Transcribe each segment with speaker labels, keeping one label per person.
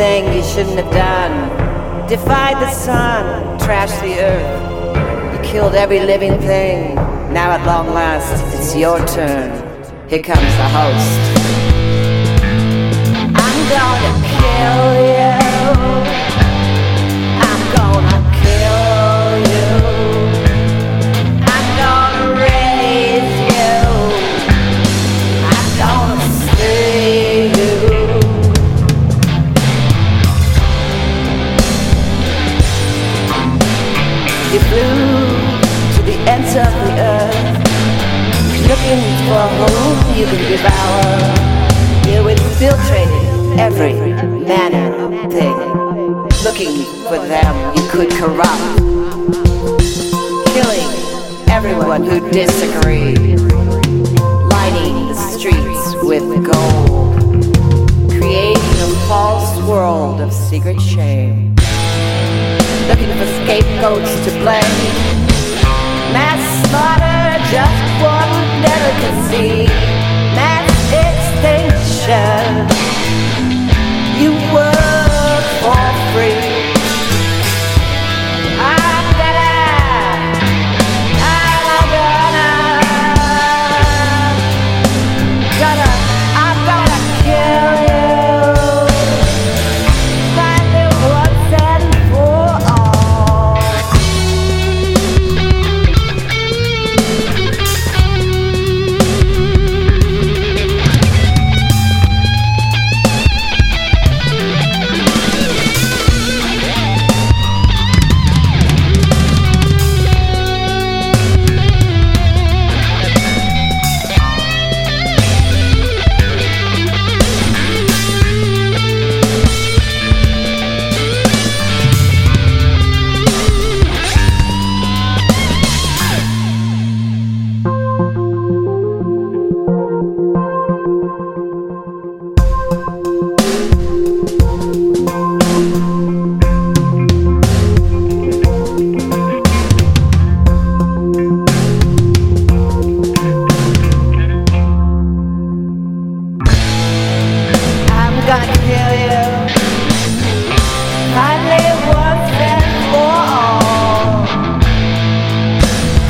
Speaker 1: thing you shouldn't have done. Defied the sun, trashed the earth. You killed every living thing. Now at long last, it's your turn. Here comes the host. You flew to the ends of the earth, looking for whom you can devour. You infiltrated every manner of thing, looking for them you could corrupt, killing everyone who disagreed, scapegoats to blame. Mass slaughter, just one delicacy.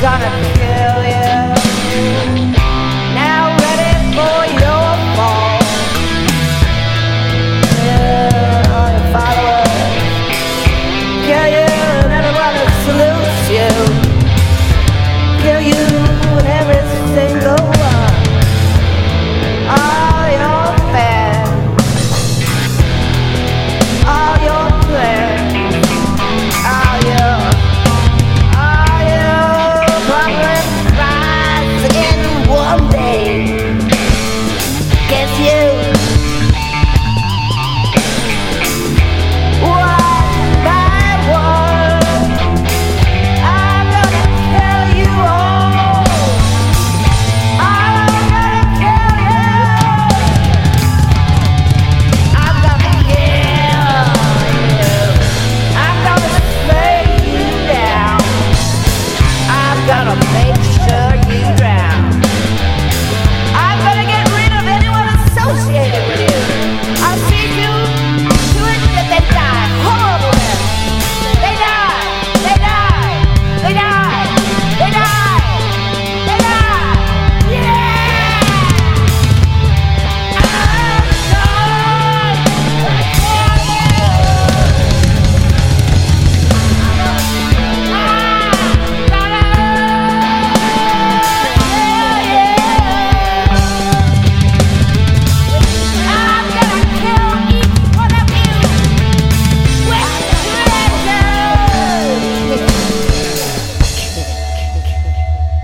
Speaker 1: Gonna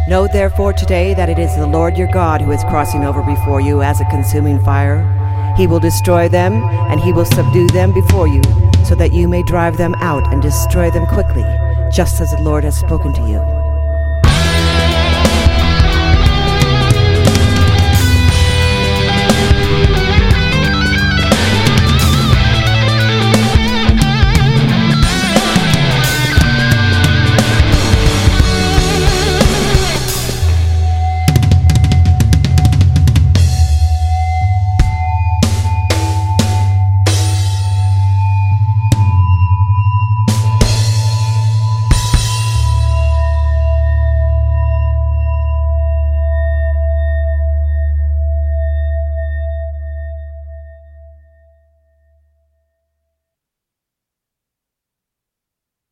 Speaker 2: Know therefore today that it is the Lord your God who is crossing over before you as a consuming fire. He will destroy them, and he will subdue them before you, so that you may drive them out and destroy them quickly, just as the Lord has spoken to you.